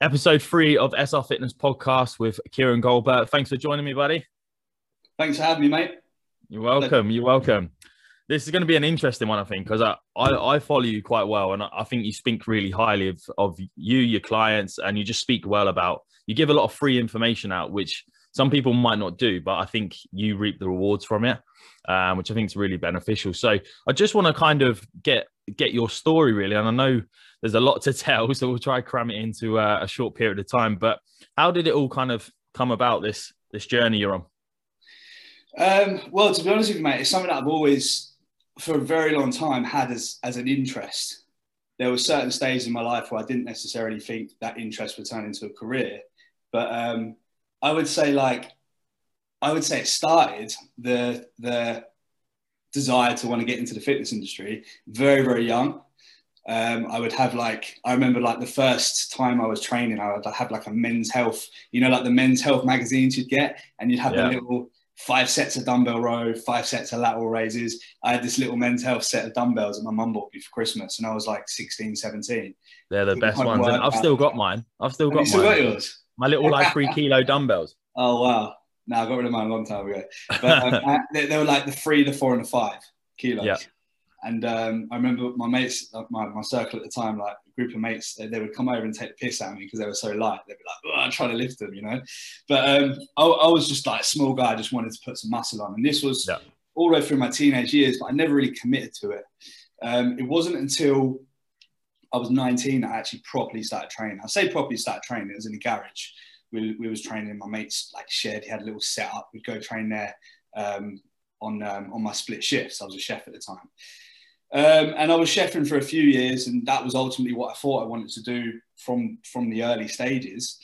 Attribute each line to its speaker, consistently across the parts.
Speaker 1: Episode three of SR Fitness Podcast with Kieran Goldberg. Thanks for joining me, buddy.
Speaker 2: Thanks for having me, mate.
Speaker 1: You're welcome. You're welcome. This is going to be an interesting one, I think, because I, I, I, follow you quite well, and I think you speak really highly of, of you, your clients, and you just speak well about. You give a lot of free information out, which some people might not do, but I think you reap the rewards from it, um, which I think is really beneficial. So I just want to kind of get get your story really, and I know there's a lot to tell, so we'll try cram it into uh, a short period of time. But how did it all kind of come about this this journey you're on?
Speaker 2: Um, well, to be honest with you, mate, it's something that I've always, for a very long time, had as as an interest. There were certain stages in my life where I didn't necessarily think that interest would turn into a career, but um, I would say like I would say it started the the desire to want to get into the fitness industry very very young. Um, I would have like I remember like the first time I was training, I would have like a men's health, you know, like the men's health magazines you'd get, and you'd have yeah. the little five sets of dumbbell row, five sets of lateral raises. I had this little men's health set of dumbbells that my mum bought me for Christmas, and I was like 16, 17.
Speaker 1: They're the best ones. And I've still got mine. I've still got
Speaker 2: still
Speaker 1: mine.
Speaker 2: Got yours?
Speaker 1: My little like three kilo dumbbells.
Speaker 2: Oh wow! No, I got rid of mine a long time ago. But um, they, they, were like the three, the four, and the five kilos. Yeah. And um, I remember my mates, my, my circle at the time, like a group of mates, they, they would come over and take the piss at me because they were so light. They'd be like, oh, I'm trying to lift them, you know. But um, I, I, was just like a small guy, I just wanted to put some muscle on. And this was yeah. all the way through my teenage years, but I never really committed to it. Um, it wasn't until I was 19 I actually properly started training. I say properly started training, it was in the garage we, we was training. My mates like shared. He had a little setup. We'd go train there um, on um, on my split shifts. I was a chef at the time, um, and I was chefing for a few years, and that was ultimately what I thought I wanted to do from from the early stages.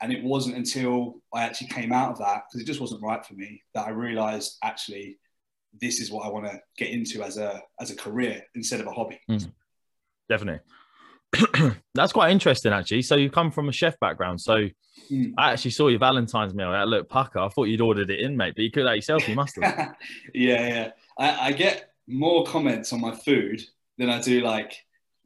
Speaker 2: And it wasn't until I actually came out of that because it just wasn't right for me that I realised actually this is what I want to get into as a as a career instead of a hobby.
Speaker 1: Mm, definitely. That's quite interesting, actually. So you come from a chef background. So mm. I actually saw your Valentine's meal at Look Pucker. I thought you'd ordered it in, mate, but you could that yourself. You must
Speaker 2: have. yeah, yeah. I, I, get more comments on my food than I do like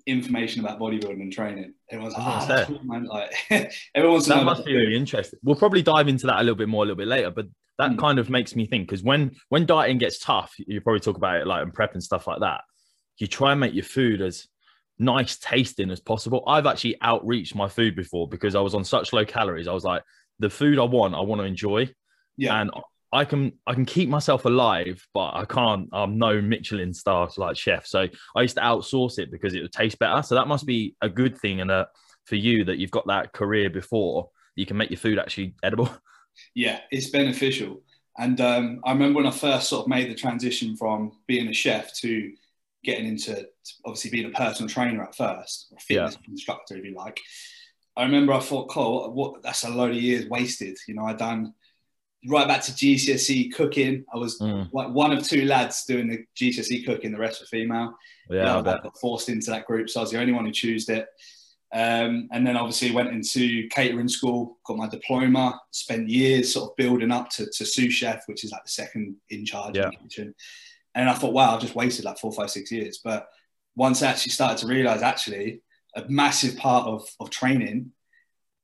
Speaker 2: information about bodybuilding and training. Everyone's like, oh, man, like everyone's
Speaker 1: that must be really interesting. We'll probably dive into that a little bit more a little bit later, but that mm. kind of makes me think because when when dieting gets tough, you probably talk about it like and prep and stuff like that. You try and make your food as nice tasting as possible. I've actually outreached my food before because I was on such low calories. I was like, the food I want, I want to enjoy. Yeah. And I can I can keep myself alive, but I can't. I'm no Michelin star like chef, so I used to outsource it because it would taste better. So that must be a good thing, and a, for you that you've got that career before you can make your food actually edible.
Speaker 2: Yeah, it's beneficial. And um, I remember when I first sort of made the transition from being a chef to getting into obviously being a personal trainer at first, a fitness yeah. instructor, if you like. I remember I thought, Cole, what, that's a load of years wasted. You know, I done right back to GCSE cooking. I was mm. one of two lads doing the GCSE cooking, the rest were female. Yeah, you know, I got forced into that group, so I was the only one who chose it. Um, and then obviously went into catering school, got my diploma, spent years sort of building up to, to sous chef, which is like the second in charge yeah. in the kitchen. And I thought, wow, I've just wasted like four, five, six years. But once I actually started to realize actually a massive part of, of training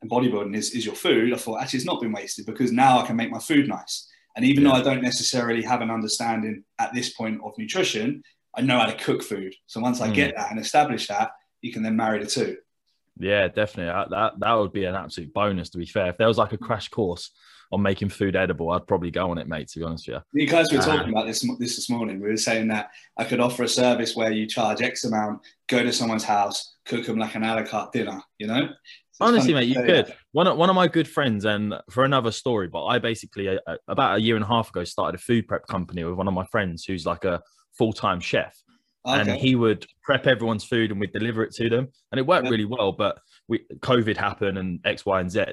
Speaker 2: and bodybuilding is, is your food, I thought actually it's not been wasted because now I can make my food nice. And even yeah. though I don't necessarily have an understanding at this point of nutrition, I know how to cook food. So once I mm. get that and establish that, you can then marry the two.
Speaker 1: Yeah, definitely. That that would be an absolute bonus. To be fair, if there was like a crash course on making food edible, I'd probably go on it, mate. To be honest with
Speaker 2: you. You guys were talking uh, about this this this morning. We were saying that I could offer a service where you charge X amount, go to someone's house, cook them like an a la carte dinner. You know.
Speaker 1: So Honestly, mate, you could. One of, one of my good friends, and for another story, but I basically uh, uh, about a year and a half ago started a food prep company with one of my friends who's like a full time chef. Okay. And he would prep everyone's food and we'd deliver it to them. And it worked yeah. really well. But we, COVID happened and X, Y, and Z.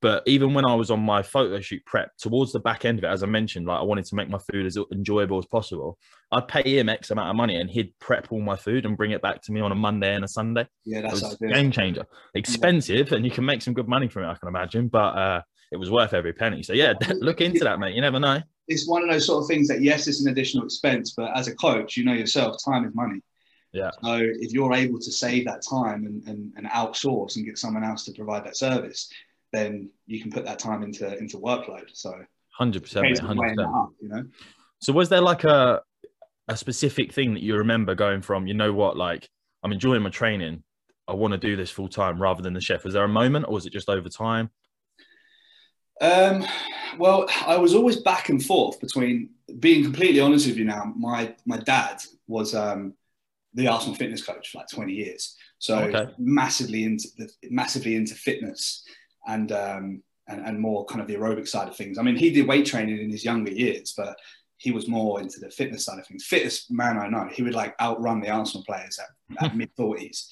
Speaker 1: But even when I was on my photo shoot prep, towards the back end of it, as I mentioned, like I wanted to make my food as enjoyable as possible. I'd pay him X amount of money and he'd prep all my food and bring it back to me on a Monday and a Sunday.
Speaker 2: Yeah, that's
Speaker 1: a game changer. Expensive, yeah. and you can make some good money from it, I can imagine. But uh, it was worth every penny. So yeah, look into that, mate. You never know.
Speaker 2: it's one of those sort of things that yes, it's an additional expense, but as a coach, you know yourself, time is money.
Speaker 1: Yeah.
Speaker 2: So if you're able to save that time and, and, and outsource and get someone else to provide that service, then you can put that time into into workload. So
Speaker 1: hundred percent, hundred percent.
Speaker 2: You know.
Speaker 1: So was there like a a specific thing that you remember going from? You know what, like I'm enjoying my training. I want to do this full time rather than the chef. Was there a moment, or was it just over time?
Speaker 2: Um, well, I was always back and forth between being completely honest with you. Now, my my dad was um, the Arsenal fitness coach for like 20 years, so okay. massively into the, massively into fitness and, um, and and more kind of the aerobic side of things. I mean, he did weight training in his younger years, but he was more into the fitness side of things. Fittest man I know. He would like outrun the Arsenal players at, at mid forties.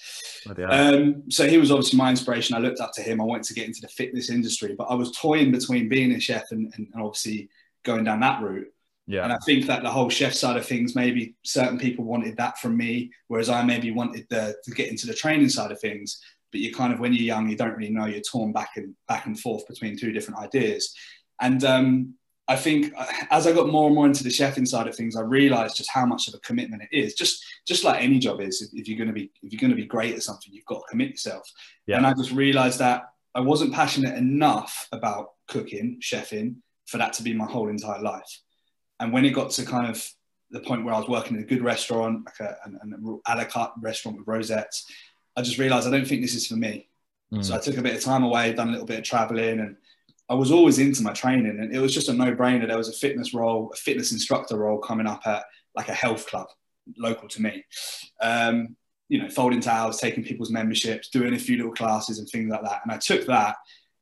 Speaker 2: Um, so he was obviously my inspiration. I looked up to him. I wanted to get into the fitness industry, but I was toying between being a chef and, and, and obviously going down that route.
Speaker 1: Yeah.
Speaker 2: And I think that the whole chef side of things, maybe certain people wanted that from me, whereas I maybe wanted the, to get into the training side of things. But you kind of, when you're young, you don't really know. You're torn back and back and forth between two different ideas. And um, I think uh, as I got more and more into the chefing side of things, I realized just how much of a commitment it is. Just just like any job is, if, if you're going to be if you're going to be great at something, you've got to commit yourself. Yeah. And I just realized that I wasn't passionate enough about cooking, chefing, for that to be my whole entire life. And when it got to kind of the point where I was working in a good restaurant, like a, an, an a la carte restaurant with rosettes, I just realized I don't think this is for me. Mm. So I took a bit of time away, done a little bit of traveling and I was always into my training and it was just a no brainer. There was a fitness role, a fitness instructor role coming up at like a health club local to me. Um, you know, folding towels, taking people's memberships, doing a few little classes and things like that. And I took that.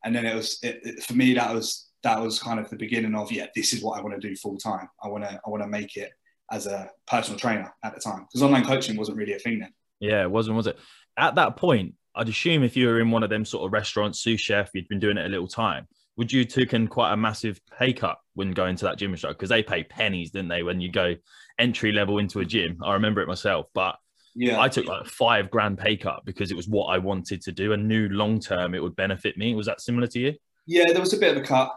Speaker 2: And then it was, it, it, for me, that was, that was kind of the beginning of, yeah, this is what I want to do full time. I want to, I want to make it as a personal trainer at the time because online coaching wasn't really a thing then.
Speaker 1: Yeah, it wasn't, was it? At that point, I'd assume if you were in one of them sort of restaurants, sous chef, you'd been doing it a little time would you taken quite a massive pay cut when going to that gym instructor? Because they pay pennies, didn't they, when you go entry level into a gym? I remember it myself, but yeah, I took like five grand pay cut because it was what I wanted to do and knew long term it would benefit me. Was that similar to you?
Speaker 2: Yeah, there was a bit of a cut.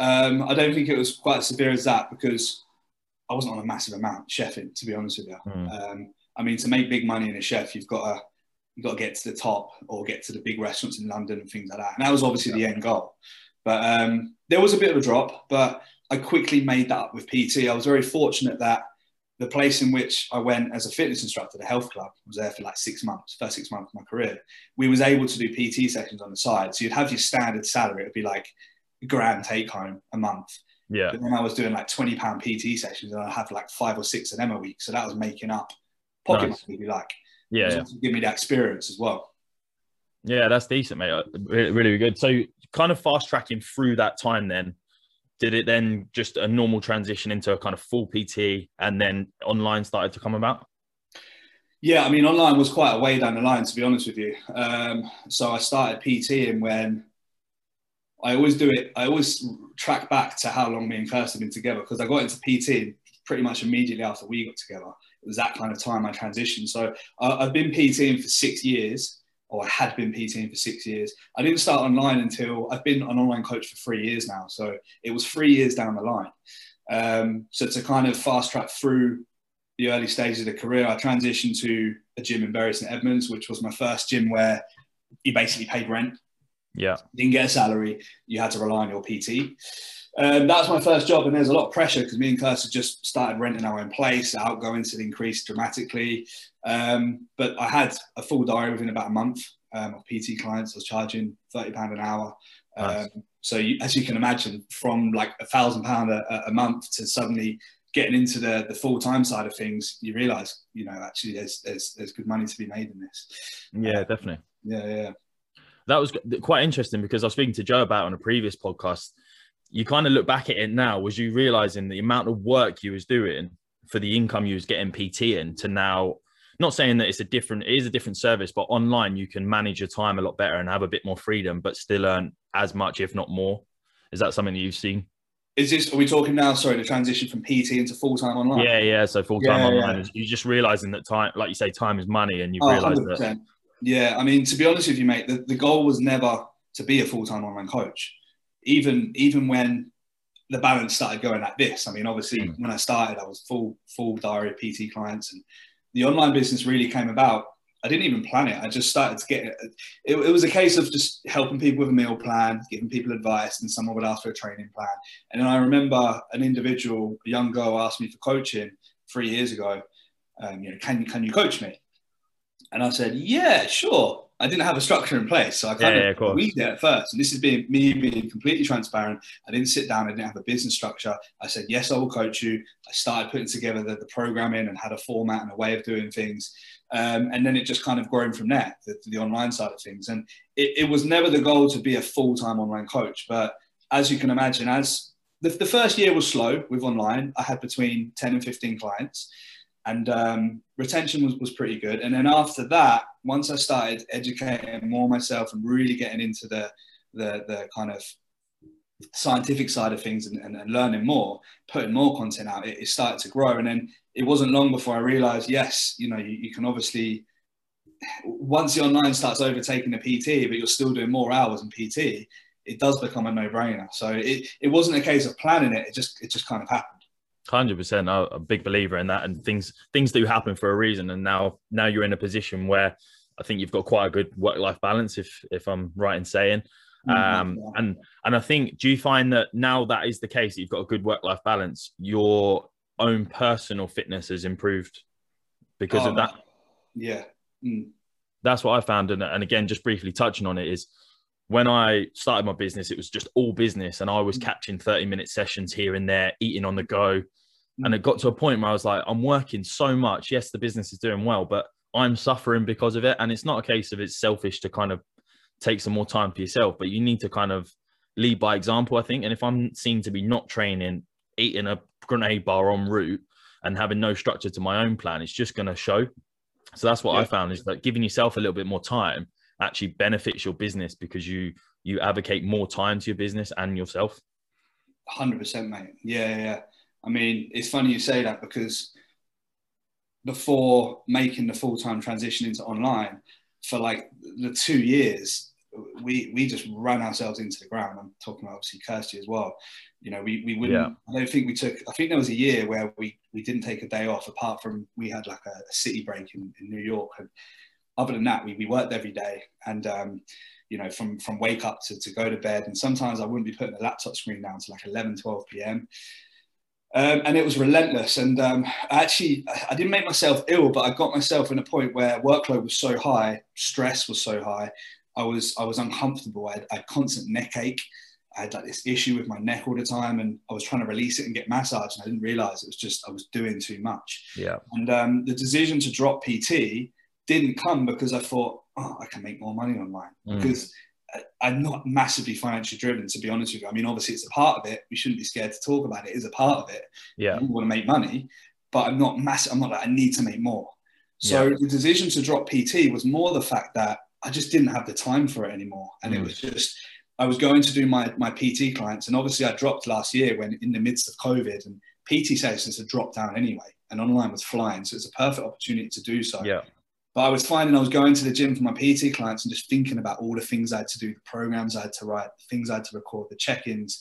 Speaker 2: Um, I don't think it was quite as severe as that because I wasn't on a massive amount chefing, to be honest with you. Mm. Um, I mean, to make big money in a chef, you've got to you've got to get to the top or get to the big restaurants in London and things like that. And that was obviously yeah. the end goal. But um, there was a bit of a drop, but I quickly made that up with PT. I was very fortunate that the place in which I went as a fitness instructor, the health club, was there for like six months, first six months of my career. We was able to do PT sessions on the side. So you'd have your standard salary. It would be like grand take home a month.
Speaker 1: Yeah.
Speaker 2: But then I was doing like 20 pound PT sessions and I have like five or six of them a week. So that was making up pocket nice. money, if you like.
Speaker 1: Yeah. yeah.
Speaker 2: Give me that experience as well.
Speaker 1: Yeah, that's decent, mate. Really, really good. So kind of fast tracking through that time then did it then just a normal transition into a kind of full pt and then online started to come about
Speaker 2: yeah i mean online was quite a way down the line to be honest with you um, so i started pting when i always do it i always track back to how long me and kirsten have been together because i got into pt pretty much immediately after we got together it was that kind of time i transitioned so uh, i've been pting for six years or I had been PTing for six years. I didn't start online until I've been an online coach for three years now. So it was three years down the line. Um, so to kind of fast track through the early stages of the career, I transitioned to a gym in Bury St Edmunds, which was my first gym where you basically paid rent.
Speaker 1: Yeah.
Speaker 2: You didn't get a salary. You had to rely on your PT. Um, that was my first job, and there's a lot of pressure because me and Kirsten just started renting our own place. Outgoings had increased dramatically, um, but I had a full diary within about a month um, of PT clients. I was charging thirty pound an hour. Nice. Um, so you, as you can imagine, from like a thousand pound a month to suddenly getting into the, the full time side of things, you realise, you know, actually there's there's there's good money to be made in this.
Speaker 1: Yeah, definitely.
Speaker 2: Yeah, yeah.
Speaker 1: That was quite interesting because I was speaking to Joe about on a previous podcast you kind of look back at it now, was you realizing the amount of work you was doing for the income you was getting PT in to now, not saying that it's a different, it is a different service, but online you can manage your time a lot better and have a bit more freedom, but still earn as much, if not more. Is that something that you've seen?
Speaker 2: Is this, are we talking now, sorry, the transition from PT into full time online?
Speaker 1: Yeah, yeah. So full time yeah, online, yeah. you just realizing that time, like you say, time is money and you oh, realize 100%. that.
Speaker 2: Yeah, I mean, to be honest with you, mate, the, the goal was never to be a full time online coach even even when the balance started going like this. I mean, obviously,
Speaker 1: Mm.
Speaker 2: when I started, I was full full diary PT clients, and the online business really came about. I didn't even plan it. I just started to get it. It, it was a case of just helping people with a meal plan, giving people advice, and someone would ask for a training plan. And then I remember an individual, a young girl, asked me for coaching three years ago. Um, you know, can can you coach me? And I said, yeah, sure. I didn't have a structure in place, so I kind
Speaker 1: Yeah, yeah, of course.
Speaker 2: weaved it at first. And this is being me being completely transparent. I didn't sit down. I didn't have a business structure. I said, yes, I will coach you. I started putting together the, the programming and had a format and a way of doing things. Um, and then it just kind of grown from there, the, the online side of things. And it, it was never the goal to be a full-time online coach. But as you can imagine, as the, the first year was slow with online, I had between 10 and 15 clients and um, retention was, was pretty good. And then after that, once I started educating more myself and really getting into the the, the kind of scientific side of things and, and, and learning more, putting more content out, it, it, started to grow. And then it wasn't long before I realized, yes, you know, you, you can obviously once the online starts overtaking the PT, but you're still doing more hours in PT, it does become a no-brainer. So it, it wasn't a case of planning it; it just it just kind of happened.
Speaker 1: Hundred percent, I'm a big believer in that, and things things do happen for a reason. And now now you're in a position where I think you've got quite a good work life balance, if if I'm right in saying. Um,
Speaker 2: yeah.
Speaker 1: and and I think, do you find that now that is the case, you've got a good work life balance, your own personal fitness has improved because
Speaker 2: Oh,
Speaker 1: of that?
Speaker 2: Yeah. Mm.
Speaker 1: That's what I found, and and again, just briefly touching on it is. When I started my business, it was just all business, and I was
Speaker 2: Mm.
Speaker 1: catching 30 minute sessions here and there, eating on the go,
Speaker 2: Mm.
Speaker 1: and it got to a point where I was like, I'm working so much. Yes, the business is doing well, but I'm suffering because of it. And it's not a case of it's selfish to kind of take some more time for yourself, but you need to kind of lead by example, I think. And if I'm seen to be not training, eating a grenade bar en route and having no structure to my own plan, it's just going to show. So that's what I found is that giving yourself a little bit more time actually benefits your business because you you advocate more time to your business and yourself.
Speaker 2: Hundred percent, mate. Yeah, yeah. I mean, it's funny you say that because before making the full time transition into online, for like the two years, we we just ran ourselves into the ground. I'm talking about obviously Kirsty as well. You know, we we wouldn't.
Speaker 1: Yeah.
Speaker 2: I don't think we took. I think there was a year where we we didn't take a day off, apart from we had like a, a city break in, in New York. And other than that, we, we worked every day, and um, you know, from from wake up to, to go to bed. And sometimes I wouldn't be putting the laptop screen down to like 11, 12 p.m. Um, and it was relentless. And um, I actually, I didn't make myself ill, but I got myself in a point where workload was so high, stress was so high. I was, I was uncomfortable. I had, I had constant neck ache. I had like this issue with my neck all the time, and I was trying to release it and get massage, and I didn't realize it was just I was doing too much.
Speaker 1: Yeah.
Speaker 2: And um, the decision to drop PT didn't come because I thought, oh, I can make more money online.
Speaker 1: Mm.
Speaker 2: Because I- I'm not massively financially driven, to be honest with you. I mean, obviously, it's a part of it. We shouldn't be scared to talk about it. It is a part of it.
Speaker 1: Yeah.
Speaker 2: You want to make money, but I'm not massive. I'm not like, I need to make more. So the decision to drop PT was more the fact that I just didn't have the time for it anymore. And it
Speaker 1: Mm.
Speaker 2: was just, I was going to do my, my PT clients. And obviously, I dropped last year when in the midst of COVID and PT sessions had dropped down anyway. And online was flying. So it's a perfect opportunity to do so.
Speaker 1: Yeah.
Speaker 2: But I was finding I was going to the gym for my PT clients and just thinking about all the things I had to do, the programs I had to write, the things I had to record, the check-ins,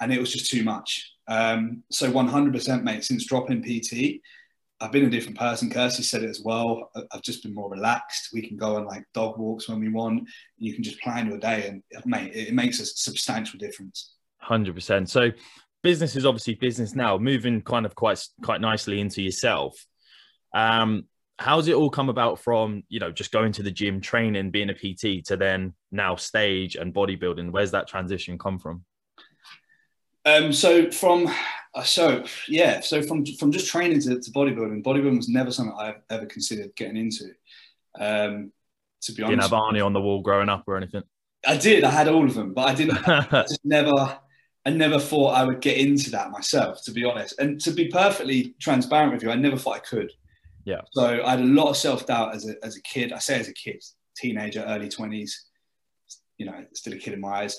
Speaker 2: and it was just too much. Um, so 100%, mate. Since dropping PT, I've been a different person. Kirsty said it as well. I've just been more relaxed. We can go on like dog walks when we want. You can just plan your day, and mate, it, it makes a substantial difference.
Speaker 1: Hundred percent. So, business is obviously business now. Moving kind of quite quite nicely into yourself. Um, how's it all come about from you know just going to the gym, training, being a PT, to then now stage and bodybuilding? Where's that transition come from?
Speaker 2: Um, so from uh, so yeah, so from from just training to, to bodybuilding, bodybuilding was never something I've ever considered getting into. Um, to be
Speaker 1: Didn't
Speaker 2: honest,
Speaker 1: have Arnie on the wall growing up or anything.
Speaker 2: I did. I had all of them, but I didn't. I just never. I never thought I would get into that myself, to be honest. And to be perfectly transparent with you, I never thought I could.
Speaker 1: Yeah.
Speaker 2: So I had a lot of self doubt as a, as a kid. I say as a kid, teenager, early 20s, you know, still a kid in my eyes.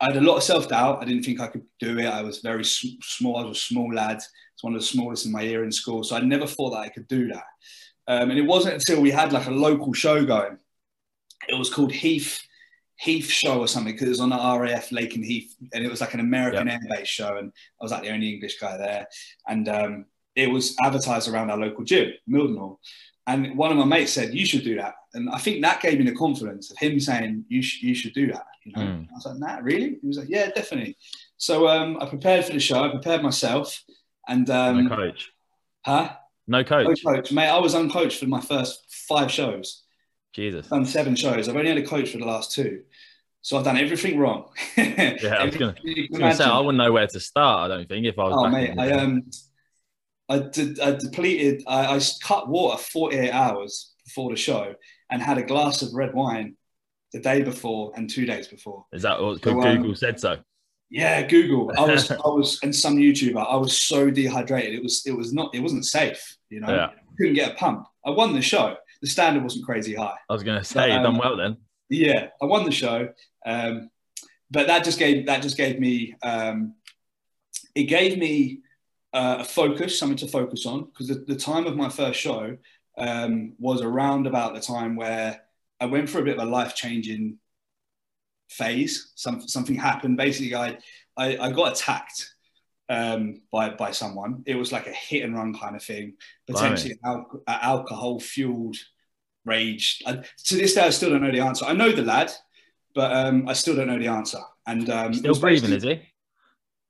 Speaker 2: I had a lot of self doubt. I didn't think I could do it. I was very sm- small. I was a small lad. It's one of the smallest in my year in school. So I never thought that I could do that. Um, and it wasn't until we had like a local show going. It was called Heath Heath show or something because it was on the RAF Lakenheath, and it was like an American yep. Air Base show and I was like the only English guy there and um, it was advertised around our local gym, Mildenhall. And one of my mates said, "You should do that," and I think that gave me the confidence of him saying, "You, sh- you should do that." You know, mm. I was like, "Nah, really?" He was like, "Yeah, definitely." So um, I prepared for the show. I prepared myself, and um,
Speaker 1: no coach,
Speaker 2: huh?
Speaker 1: No coach,
Speaker 2: no coach, mate. I was uncoached for my first five shows.
Speaker 1: Jesus,
Speaker 2: I've done seven shows. I've only had a coach for the last two. So I've done everything wrong.
Speaker 1: yeah, I was going to say I wouldn't know where to start. I don't think if I was.
Speaker 2: Oh mate, I um, I, did, I depleted. I, I cut water 48 hours before the show and had a glass of red wine the day before and two days before.
Speaker 1: Is that what so, Google um, said so?
Speaker 2: Yeah, Google. I was, I was, and some YouTuber. I was so dehydrated. It was, it was not, it wasn't safe. You know, yeah. couldn't get a pump. I won the show. The standard wasn't crazy high.
Speaker 1: I was going to say, but, um, done well then.
Speaker 2: Yeah, I won the show, um, but that just gave that just gave me um, it gave me uh, a focus, something to focus on, because the, the, time of my first show um, was around about the time where I went for a bit of a life changing phase. Some, something happened. Basically, I, I, I got attacked um, by, by someone. It was like a hit and run kind of thing, potentially al- alcohol fueled rage. I, to this day, I still don't know the answer. I know the lad, but um, I still don't know the answer. And um,
Speaker 1: still breathing, is he?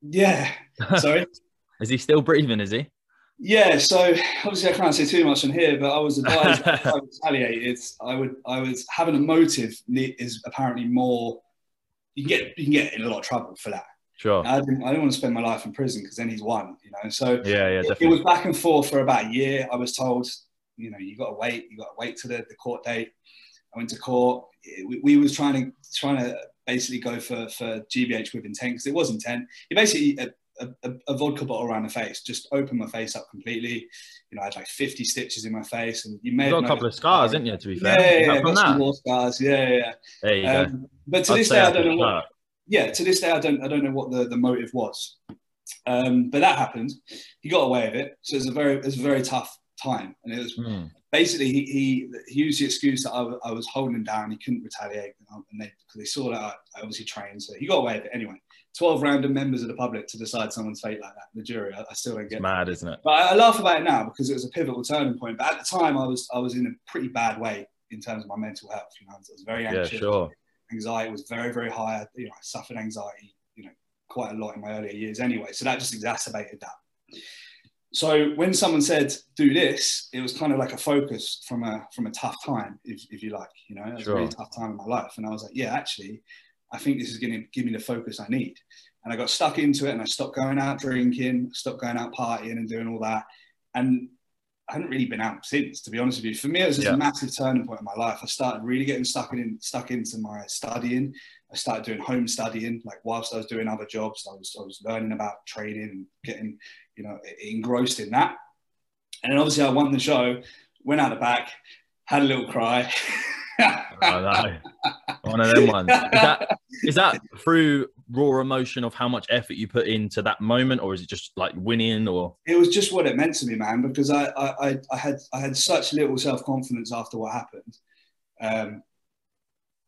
Speaker 2: Yeah. Sorry.
Speaker 1: Is he still breathing? Is he?
Speaker 2: Yeah. So obviously, I can't say too much on here, but I was advised if I retaliated, I would. I was having a motive is apparently more. You can get you can get in a lot of trouble for that.
Speaker 1: Sure.
Speaker 2: I didn't, I didn't want to spend my life in prison because then he's won, you know. So
Speaker 1: yeah, yeah,
Speaker 2: definitely. It, was back and forth for about a year. I was told, you know, you got to wait. You got to wait to the, the court date. I went to court. We, we was trying to trying to basically go for for GBH with intent because it was intent. He basically uh, a, a, a, vodka bottle around the face, just opened my face up completely. You know, I had like 50 stitches in my face, and you may
Speaker 1: you got a couple of scars, didn't you? To be fair,
Speaker 2: yeah, yeah, yeah got some more scars. Yeah, yeah.
Speaker 1: There you um, go.
Speaker 2: But to I'd this day, I don't know what. Yeah, to this day, I don't, I don't know what the, the motive was. Um, but that happened. He got away with it, so it was a very, it was a very tough time, and it was mm. basically he, he, he used the excuse that I, I was holding him down. He couldn't retaliate, and they because they saw that I, I obviously trained, so he got away with it anyway. 12 random members of the public to decide someone's fate like that. The jury, I, I still don't get
Speaker 1: it's mad, isn't it?
Speaker 2: But I, I, laugh about it now because it was a pivotal turning point. But at the time, I was I was in a pretty bad way in terms of my mental health. You know, I was very anxious.
Speaker 1: Yeah, sure.
Speaker 2: Anxiety was very very high. You know, I suffered anxiety. You know, quite a lot in my earlier years anyway. So that just exacerbated that. So when someone said do this, it was kind of like a focus from a from a tough time, if, if you like. You know, it was sure. a really tough time in my life, and I was like, yeah, actually, I think this is going to give me the focus I need. And I got stuck into it and I stopped going out drinking, stopped going out partying and doing all that. And I hadn't really been out since, to be honest with you. For me, it was just yeah. a massive turning point in my life. I started really getting stuck in, stuck into my studying. I started doing home studying, like whilst I was doing other jobs, I was, I was learning about trading and getting, you know, engrossed in that. And then obviously I won the show, went out the back, had a little cry.
Speaker 1: oh, One of them ones. Is that, is that through raw emotion of how much effort you put into that moment, or is it just like winning? Or
Speaker 2: it was just what it meant to me, man. Because I I, I had I had such little self confidence after what happened, um,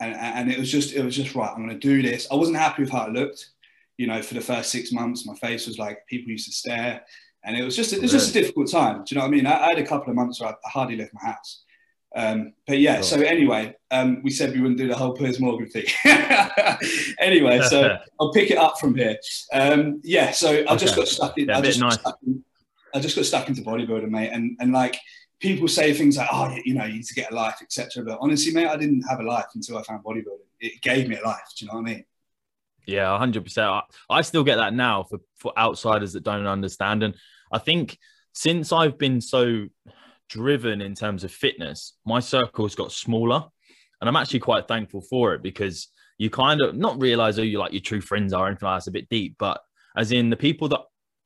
Speaker 2: and and it was just it was just right. I'm going to do this. I wasn't happy with how it looked. You know, for the first six months, my face was like people used to stare, and it was just it was just a difficult time. Do you know what I mean? I, I had a couple of months where I hardly left my house. Um, but yeah, so anyway, um, we said we wouldn't do the whole Piers Morgan thing. anyway, so I'll pick it up from here. Um, yeah, so I okay. just got stuck in.
Speaker 1: Yeah,
Speaker 2: I, just
Speaker 1: nice.
Speaker 2: in I just got stuck into bodybuilding, mate, and and like people say things like, "Oh, you know, you need to get a life, etc." But honestly, mate, I didn't have a life until I found bodybuilding. It gave me a life. Do you know what I mean?
Speaker 1: Yeah, hundred percent. I still get that now for for outsiders that don't understand, and I think since I've been so driven in terms of fitness, my circle's got smaller. And I'm actually quite thankful for it because you kind of not realize who you like your true friends are anything that's a bit deep, but as in the people that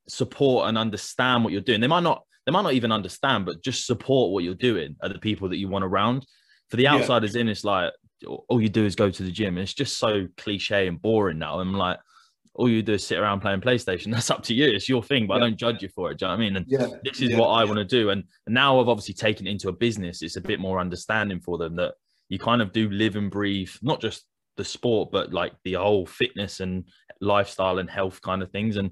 Speaker 1: support and understand what you're doing, they might not they might not even understand, but just support what you're doing are the people that you want around. For the outsiders yeah. in, it's like all you do is go to the gym. And It's just so cliche and boring now. I'm like, all you do is sit around playing PlayStation. That's up to you. It's your thing, but yeah. I don't judge you for it. Do you know what I mean? And
Speaker 2: yeah.
Speaker 1: this is
Speaker 2: yeah.
Speaker 1: what I want to do. And now I've obviously taken it into a business. It's a bit more understanding for them that you kind of do live and breathe, not just the sport, but like the whole fitness and lifestyle and health kind of things. And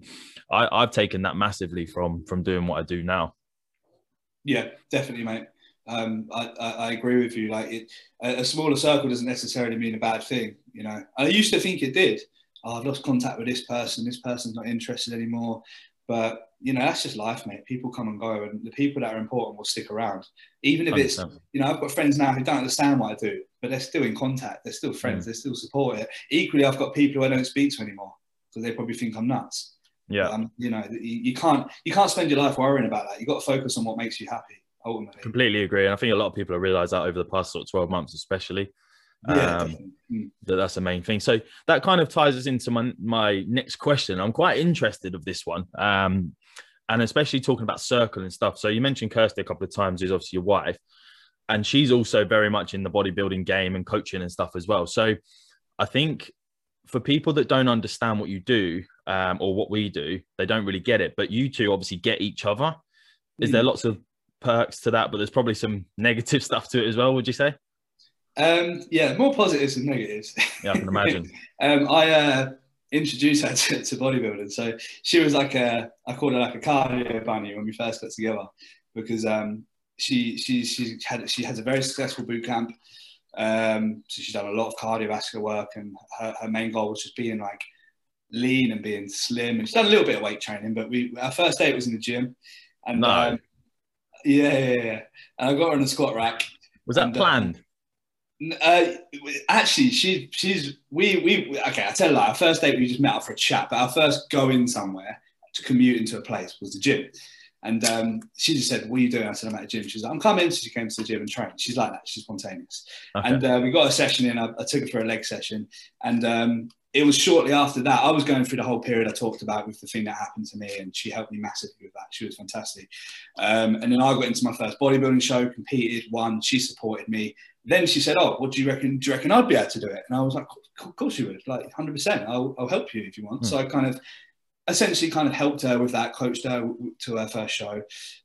Speaker 1: I, I've taken that massively from from doing what I do now.
Speaker 2: Yeah, definitely, mate. Um, I, I, I, agree with you. Like it, a, a, smaller circle doesn't necessarily mean a bad thing. You know, I used to think it did. Oh, I've lost contact with this person. This person's not interested anymore. But you know, that's just life, mate. People come and go, and the people that are important will stick around. Even if 100%. it's, you know, I've got friends now who don't understand what I do, but they're still in contact. They're still friends. Mm. They still support it. Equally, I've got people who I don't speak to anymore because they probably think I'm nuts.
Speaker 1: Yeah.
Speaker 2: Um, you know, you, you, can't you can't spend your life worrying about that. You got to focus on what makes you happy. Ultimately.
Speaker 1: Completely agree, and I think a lot of people have realised that over the past sort of twelve months, especially. Yeah, um, mm. that that's the main thing. So that kind of ties us into my my next question. I'm quite interested of this one. Um, and especially talking about circle and stuff. So you mentioned Kirsty a couple of times, who's obviously your wife, and she's also very much in the bodybuilding game and coaching and stuff as well. So I think for people that don't understand what you do um, or what we do, they don't really get it. But you two obviously get each other. Is there mm. lots of perks to that? But there's probably some negative stuff to it as well. Would you say?
Speaker 2: Um, yeah, more positives than negatives.
Speaker 1: Yeah, I can imagine.
Speaker 2: um, I uh, introduced her to, to, bodybuilding. So she was like a, I called her like a cardio bunny when we first got together because um, she she she had she has a very successful boot camp. Um, so she's done a lot of cardiovascular work, and her, her main goal was just being like lean and being slim. And she's done a little bit of weight training, but we our first day it was in the gym, and no. um, yeah, yeah, yeah, and I got her on a squat rack.
Speaker 1: Was that and, uh, planned?
Speaker 2: Uh, actually, she she's we we okay. I tell you, our first date we just met up for a chat, but our first going somewhere to commute into a place was the gym. And um, she just said, "What are you doing?" I said, "I'm at the gym." She's like, "I'm coming." So she came to the gym and trained. She's like that. She's spontaneous. Okay. And uh, we got a session in. I, I, took her for a leg session, and um, it was shortly after that. I was going through the whole period I talked about with the thing that happened to me, and she helped me massively with that. She was fantastic. Um, and then I got into my first bodybuilding show, competed, won. She supported me. Then she said, "Oh, what do you reckon? Do you reckon I'd be able to do it?" And I was like, "Of course you would. Like, hundred percent. I'll, I'll help you if you want." Mm. So I kind of essentially kind of helped her with that, coached her to her first show.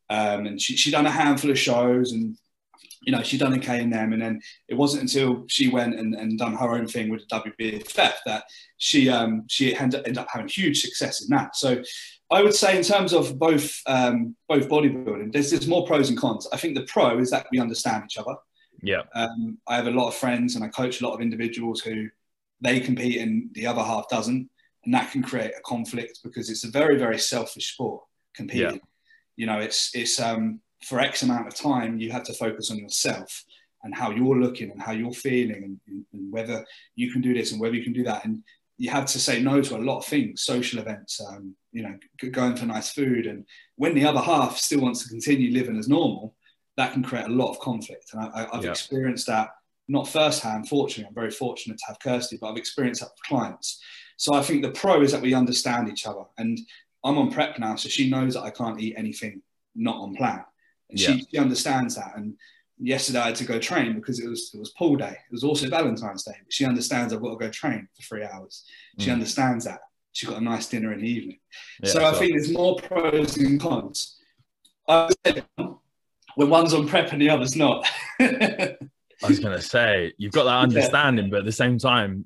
Speaker 2: Um, and she, she done a handful of shows and, you know, she done okay in them. And then it wasn't until she went and, and done her own thing with the WBFF that she, um, she ended up having huge success in that. So I would say in terms of both, um, both bodybuilding, there's, there's more pros and cons. I think the pro is that we understand each other.
Speaker 1: Yeah.
Speaker 2: Um, I have a lot of friends and I coach a lot of individuals who they compete and the other half doesn't and that can create a conflict because it's a very very selfish sport competing. Yeah. You know, it's it's um, for X amount of time you have to focus on yourself and how you're looking and how you're feeling and, and, whether you can do this and whether you can do that and you have to say no to a lot of things social events um, you know going for nice food and when the other half still wants to continue living as normal that can create a lot of conflict and I, have yeah. experienced that not firsthand fortunately i'm very fortunate to have kirsty but i've experienced that with clients so I think the pro is that we understand each other. And I'm on prep now, so she knows that I can't eat anything not on plan. And yeah. she, she understands that. And yesterday I had to go train because it was it was pool day. It was also Valentine's Day. But she understands I've got to go train for three hours. She mm. understands that. She got a nice dinner in the evening. Yeah, so I think there's more pros and cons. I said when one's on prep and the other's not.
Speaker 1: I was gonna say you've got that understanding, yeah. but at the same time,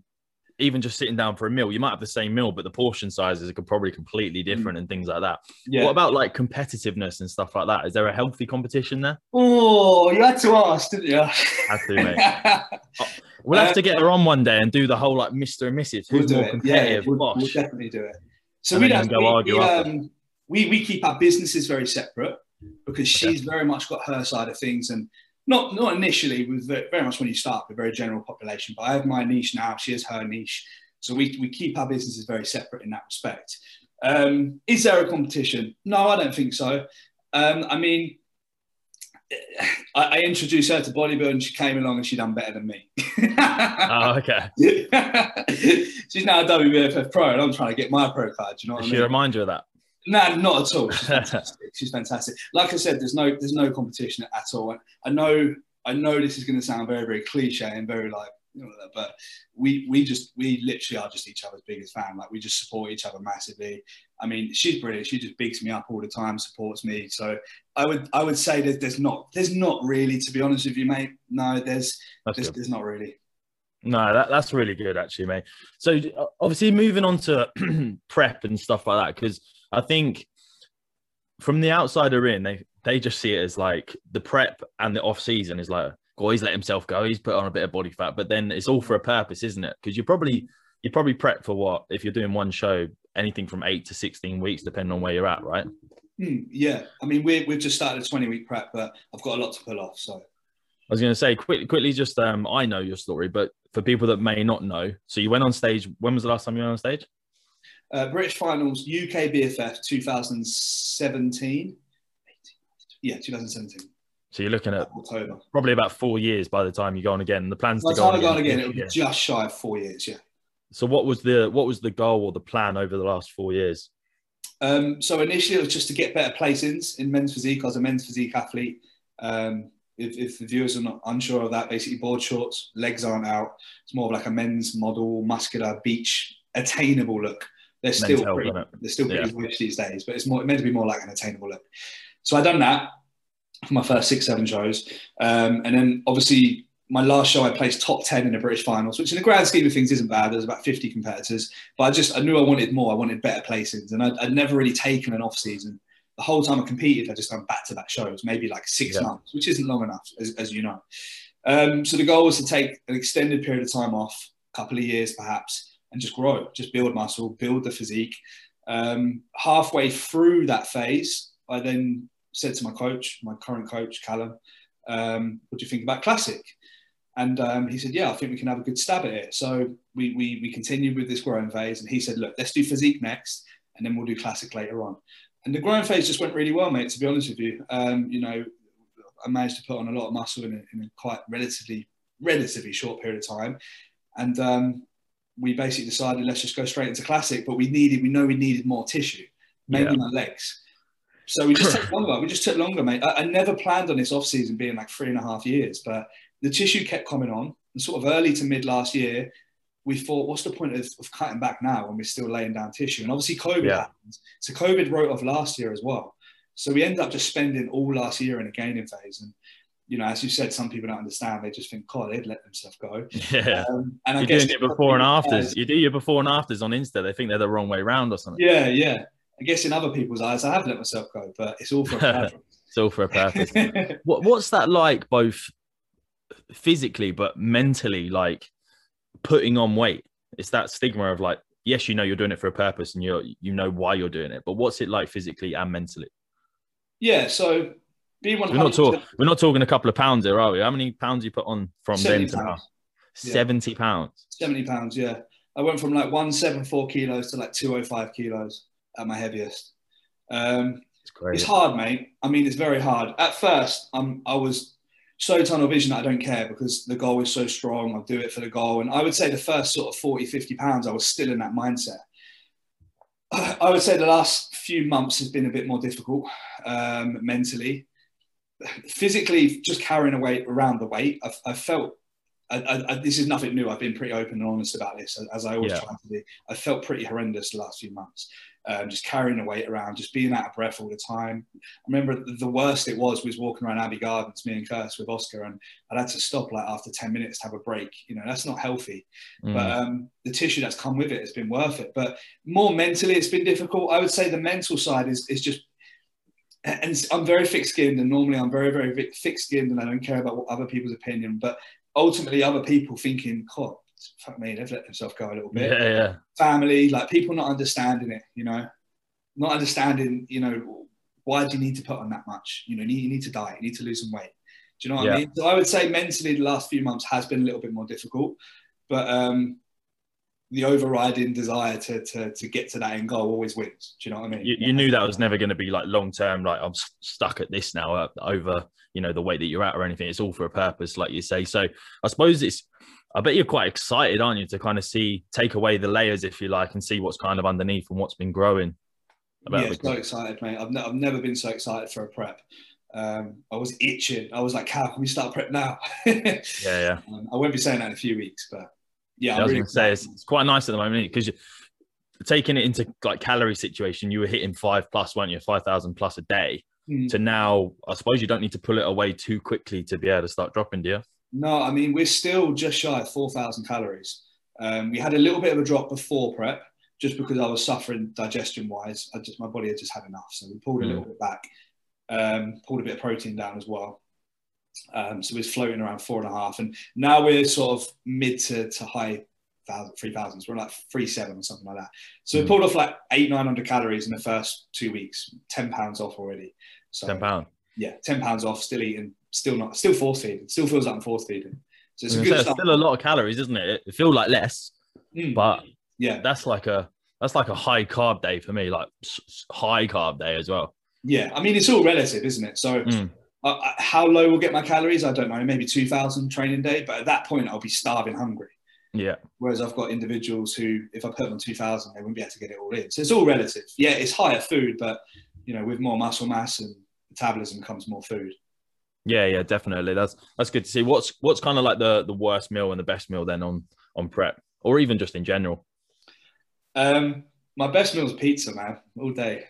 Speaker 1: even just sitting down for a meal, you might have the same meal, but the portion sizes are probably completely mm. different and things like that. Yeah. What about like competitiveness and stuff like that? Is there a healthy competition there?
Speaker 2: Oh, you had to ask, didn't you?
Speaker 1: Had to, mate. Oh, we'll have to get her on one day and do the whole like Mr. and Mrs. Who's we'll more competitive?
Speaker 2: Yeah, we'll, we'll, definitely do it. So we don't go we, argue. We, um, we, we keep our businesses very separate because she's very much got her side of things and not not initially with very much when you start with a very general population, but I have my niche now. She has her niche, so we we keep our businesses very separate in that respect. Um, is there a competition? No, I don't think so. Um, I mean, I, I, introduced her to bodybuilding. She came along and she done better than me.
Speaker 1: oh, okay.
Speaker 2: She's now a WBFF pro, and I'm trying to get my pro card. Do you know what
Speaker 1: Does
Speaker 2: I mean?
Speaker 1: She remind you of that.
Speaker 2: No, not at all. She's fantastic. She's fantastic. Like I said, there's no there's no competition at all. And I know I know this is going to sound very very cliche and very like you know, but we we just we literally are just each other's biggest fan. Like we just support each other massively. I mean, she's brilliant. She just bigs me up all the time, supports me. So I would I would say that there's not there's not really to be honest with you, mate. No, there's there's, there's, not really.
Speaker 1: No, that, that's really good, actually, mate. So, obviously, moving on to prep and stuff like that, because I think from the outsider in, they they just see it as like the prep and the off season is like, oh, he's let himself go, he's put on a bit of body fat, but then it's all for a purpose, isn't it? Because you're probably you're probably prep for what if you're doing one show, anything from eight to sixteen weeks, depending on where you're at, right?
Speaker 2: Hmm, yeah, I mean, we we've just started a 20 week prep, but I've got a lot to pull off. So
Speaker 1: I was going to say quick, quickly, just um, I know your story, but for people that may not know, so you went on stage. When was the last time you went on stage?
Speaker 2: Uh, British Finals UK BFF 2017. Yeah, 2017.
Speaker 1: So you're looking at October. probably about four years by the time you go on again. The plans
Speaker 2: by
Speaker 1: to go on
Speaker 2: again, again, it would be just shy of four years. Yeah.
Speaker 1: So what was the what was the goal or the plan over the last four years?
Speaker 2: Um, so initially it was just to get better placings in men's physique. I was a men's physique athlete. Um, if, if, the viewers are not unsure of that, basically board shorts, legs aren't out. It's more of like a men's model, muscular, beach, attainable look. They're still men's pretty, they're still pretty yeah. rich these days, but it's more meant to be more like an attainable look. So I done that for my first six, seven shows, um, and then obviously my last show I placed top ten in the British finals, which in the grand scheme of things isn't bad. There's about 50 competitors, but I just I knew I wanted more. I wanted better placings, and I'd, I'd never really taken an off season the whole time I competed, I just done back to back shows, maybe like six yeah. months, which isn't long enough, as, as you know. Um, so the goal was to take an extended period of time off, a couple of years perhaps, and just grow, just build muscle, build the physique. Um, halfway through that phase, I then said to my coach, my current coach, Callum, um, what do you think about classic? And um, he said, yeah, I think we can have a good stab at it. So we, we, we continued with this growing phase. And he said, look, let's do physique next, and then we'll do classic later on and the growing phase just went really well, mate. To be honest with you, um, you know, I managed to put on a lot of muscle in a, in a quite relatively relatively short period of time, and um, we basically decided let's just go straight into classic. But we needed, we know we needed more tissue, mainly yeah. my legs. So we just took longer. We just took longer, mate. I, I never planned on this off season being like three and a half years, but the tissue kept coming on. And sort of early to mid last year, we thought, what's the point of, of, cutting back now when we're still laying down tissue? And obviously, COVID yeah. happened. So COVID wrote off last year as well. So we ended up just spending all last year in a gaining phase. And you know, as you said, some people don't understand. They just think, God, they'd let themselves go.
Speaker 1: Yeah. Um, and You're doing it before and afters. You do your before and afters on Insta. They think they're the wrong way around or something.
Speaker 2: Yeah, yeah. I guess in other people's eyes, I have let myself go, but it's all for a purpose.
Speaker 1: it's all for a purpose. what, what's that like, both physically but mentally? Like putting on weight. It's that stigma of like, yes, you know you're doing it for a purpose and you you know why you're doing it, but what's it like physically and mentally?
Speaker 2: Yeah, so being
Speaker 1: one. We're not talking. We're not talking a couple of pounds here, are we? How many pounds you put on from then to now? Seventy yeah. pounds.
Speaker 2: Seventy pounds. Yeah, I went from like one seven four kilos to like two oh five kilos at my heaviest. Um, it's, it's hard, mate. I mean, it's very hard. At first, I'm I was so tunnel vision that I don't care because the goal is so strong. I'll do it for the goal. And I would say the first sort of 40, 50 pounds, I was still in that mindset. I would say the last few months has been a bit more difficult um, mentally. Physically, just carrying a weight around the weight, I've, I've felt I, I, this is nothing new. I've been pretty open and honest about this, as I always yeah. try to be. I felt pretty horrendous the last few months um, just carrying the weight around, just being out of breath all the time. I remember the worst it was was walking around Abbey Gardens, me and Curtis with Oscar, and I had to stop like after 10 minutes to have a break. You know, that's not healthy. Mm. But um, the tissue that's come with it has been worth it. But more mentally, it's been difficult. I would say the mental side is, is just and I'm very thick skinned, and normally I'm very, very thick skinned, and I don't care about what other people's opinion. But ultimately, other people thinking, God, fuck me, they've let themselves go a little bit.
Speaker 1: Yeah, yeah.
Speaker 2: Family, like people not understanding it, you know, not understanding, you know, why do you need to put on that much? You know, you need, you need to diet, you need to lose some weight. Do you know what yeah. I mean? So I would say mentally, the last few months has been a little bit more difficult, but um, the overriding desire to, to to get to that end goal always wins. Do you know what I mean?
Speaker 1: You, you knew that was never going to be like long term. Like I'm stuck at this now uh, over you know the weight that you're at or anything. It's all for a purpose, like you say. So I suppose it's I bet you're quite excited, aren't you, to kind of see, take away the layers, if you like, and see what's kind of underneath and what's been growing.
Speaker 2: yeah, so excited, mate. I've, ne- I've never been so excited for a prep. Um, I was itching. I was like, "How can we start prep now?"
Speaker 1: yeah, yeah. Um,
Speaker 2: I won't be saying that in a few weeks, but yeah,
Speaker 1: I was really going to say it's, it's, quite nice at the moment because taking it into like calorie situation, you were hitting five plus, weren't you? Five thousand plus a day. Mm. To now, I suppose you don't need to pull it away too quickly to be able to start dropping, do you?
Speaker 2: No, I mean we're still just shy of four thousand calories. Um, we had a little bit of a drop before prep, just because I was suffering digestion wise. I just my body had just had enough, so we pulled a little mm. bit back, um, pulled a bit of protein down as well. Um, so we're floating around four and a half, and now we're sort of mid to, to high three thousands. We're like three seven or something like that. So mm. we pulled off like eight nine hundred calories in the first two weeks. Ten pounds off already.
Speaker 1: So, ten pound.
Speaker 2: Yeah, ten pounds off. Still eating. Still not. Still force feeding. Still feels like I'm force feeding.
Speaker 1: So it's, it's still a lot of calories, isn't it? It feels like less, mm. but yeah, that's like a that's like a high carb day for me. Like high carb day as well.
Speaker 2: Yeah, I mean it's all relative, isn't it? So. Mm. Uh, how low will get my calories? I don't know. Maybe 2000 training day, but at that point, I'll be starving hungry.
Speaker 1: Yeah.
Speaker 2: Whereas I've got individuals who, if I put them on 2000, they wouldn't be able to get it all in. So it's all relative. Yeah, it's higher food, but you know, with more muscle mass and metabolism comes more food.
Speaker 1: Yeah, yeah, definitely. That's that's good to see. What's what's kind of like the the worst meal and the best meal then on on prep, or even just in general?
Speaker 2: Um, my best meal is pizza, man, all day.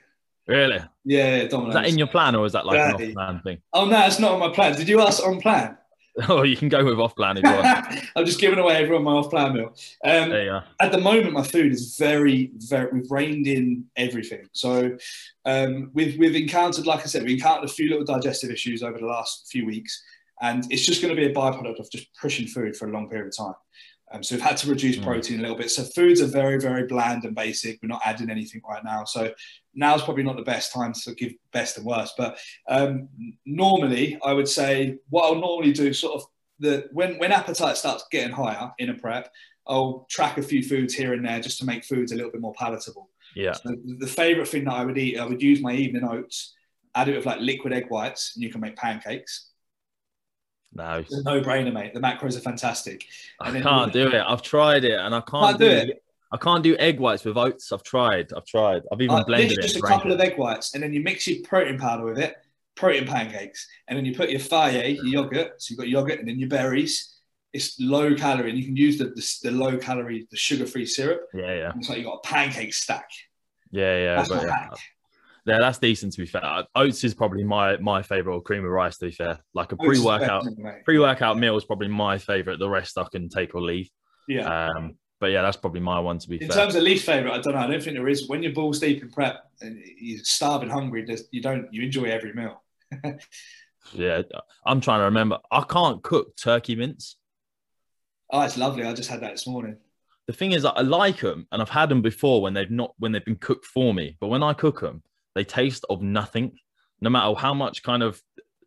Speaker 1: Really?
Speaker 2: Yeah, yeah
Speaker 1: Domino's. Is that in your plan, or is that like an off plan thing?
Speaker 2: Oh no, it's not on my plan. Did you ask on plan?
Speaker 1: Oh, you can go with off plan if you want.
Speaker 2: I'm just giving away everyone my off plan meal. Um, there you are. At the moment, my food is very, very. We've reined in everything. So um, we've we've encountered, like I said, we encountered a few little digestive issues over the last few weeks, and it's just going to be a byproduct of just pushing food for a long period of time. Um, so we've had to reduce mm. protein a little bit. So foods are very, very bland and basic. We're not adding anything right now. So now's probably not the best time to give best and worst. But um, normally, I would say what I'll normally do, sort of the when when appetite starts getting higher in a prep, I'll track a few foods here and there just to make foods a little bit more palatable.
Speaker 1: Yeah.
Speaker 2: So the favorite thing that I would eat, I would use my evening oats, add it with like liquid egg whites, and you can make pancakes.
Speaker 1: No,
Speaker 2: it's a no-brainer, mate. The macros are fantastic.
Speaker 1: And I can't do it. I've tried it, and I can't, can't do, it. it. I can't do egg whites with oats. I've tried. I've tried. I've even uh, blended it.
Speaker 2: Just a couple it. of egg whites, and then you mix your protein powder with it, protein pancakes, and then you put your Fage, your yogurt. So you've got yogurt, and then your berries. It's low calorie, and you can use the the, the low calorie, the sugar free syrup.
Speaker 1: Yeah, yeah.
Speaker 2: It's like you got a pancake stack.
Speaker 1: Yeah, yeah.
Speaker 2: That's
Speaker 1: but,
Speaker 2: yeah. Hack.
Speaker 1: Yeah, that's decent to be fair. Oats is probably my my favorite, or cream of rice to be fair. Like a pre workout pre workout meal is probably my favorite. The rest I can take or leave.
Speaker 2: Yeah.
Speaker 1: Um, but yeah, that's probably my one to be fair.
Speaker 2: in
Speaker 1: fair.
Speaker 2: terms of least favorite, I don't know. I don't think there is. When you're balls deep in prep and you're starving, hungry, you don't you enjoy every meal.
Speaker 1: yeah, I'm trying to remember. I can't cook turkey mince.
Speaker 2: Oh, it's lovely. I just had that this morning.
Speaker 1: The thing is, I like them, and I've had them before when they've not when they've been cooked for me. But when I cook them, they taste of nothing, no matter how much kind of.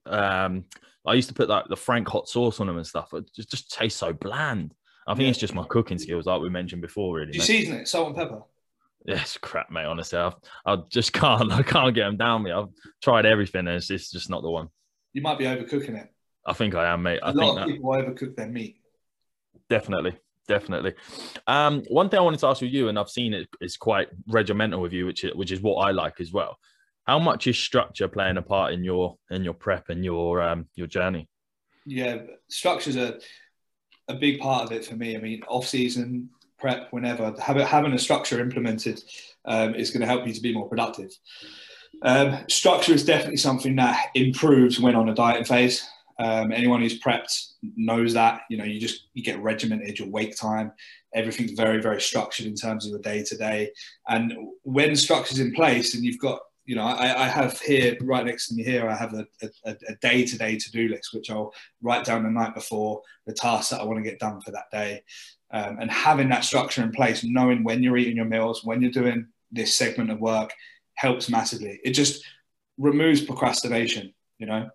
Speaker 1: Um, I used to put like the Frank hot sauce on them and stuff. It just, just tastes so bland. I think yeah. it's just my cooking skills, like we mentioned before. Really,
Speaker 2: Do you mate. season it salt and pepper?
Speaker 1: Yes, crap, mate. Honestly, I've, I just can't. I can't get them down me. I've tried everything, and it's, it's just not the one.
Speaker 2: You might be overcooking it.
Speaker 1: I think I am, mate.
Speaker 2: A
Speaker 1: I
Speaker 2: lot
Speaker 1: think
Speaker 2: of that, people overcook their meat.
Speaker 1: Definitely, definitely. Um, one thing I wanted to ask you, and I've seen it is quite regimental with you, which is, which is what I like as well how much is structure playing a part in your in your prep and your um, your journey?
Speaker 2: Yeah, structure's a a big part of it for me. I mean, off season prep, whenever having a structure implemented um, is going to help you to be more productive. Um, structure is definitely something that improves when on a dieting phase. Um, anyone who's prepped knows that. You know, you just you get regimented your wake time. Everything's very very structured in terms of the day to day. And when structure's in place, and you've got you know, I, I, have here right next to me here, I have a, a, a day-to-day to-do list, which I'll write down the night before the tasks that I want to get done for that day. Um, and having that structure in place, knowing when you're eating your meals, when you're doing this segment of work, helps massively. It just removes procrastination, you know.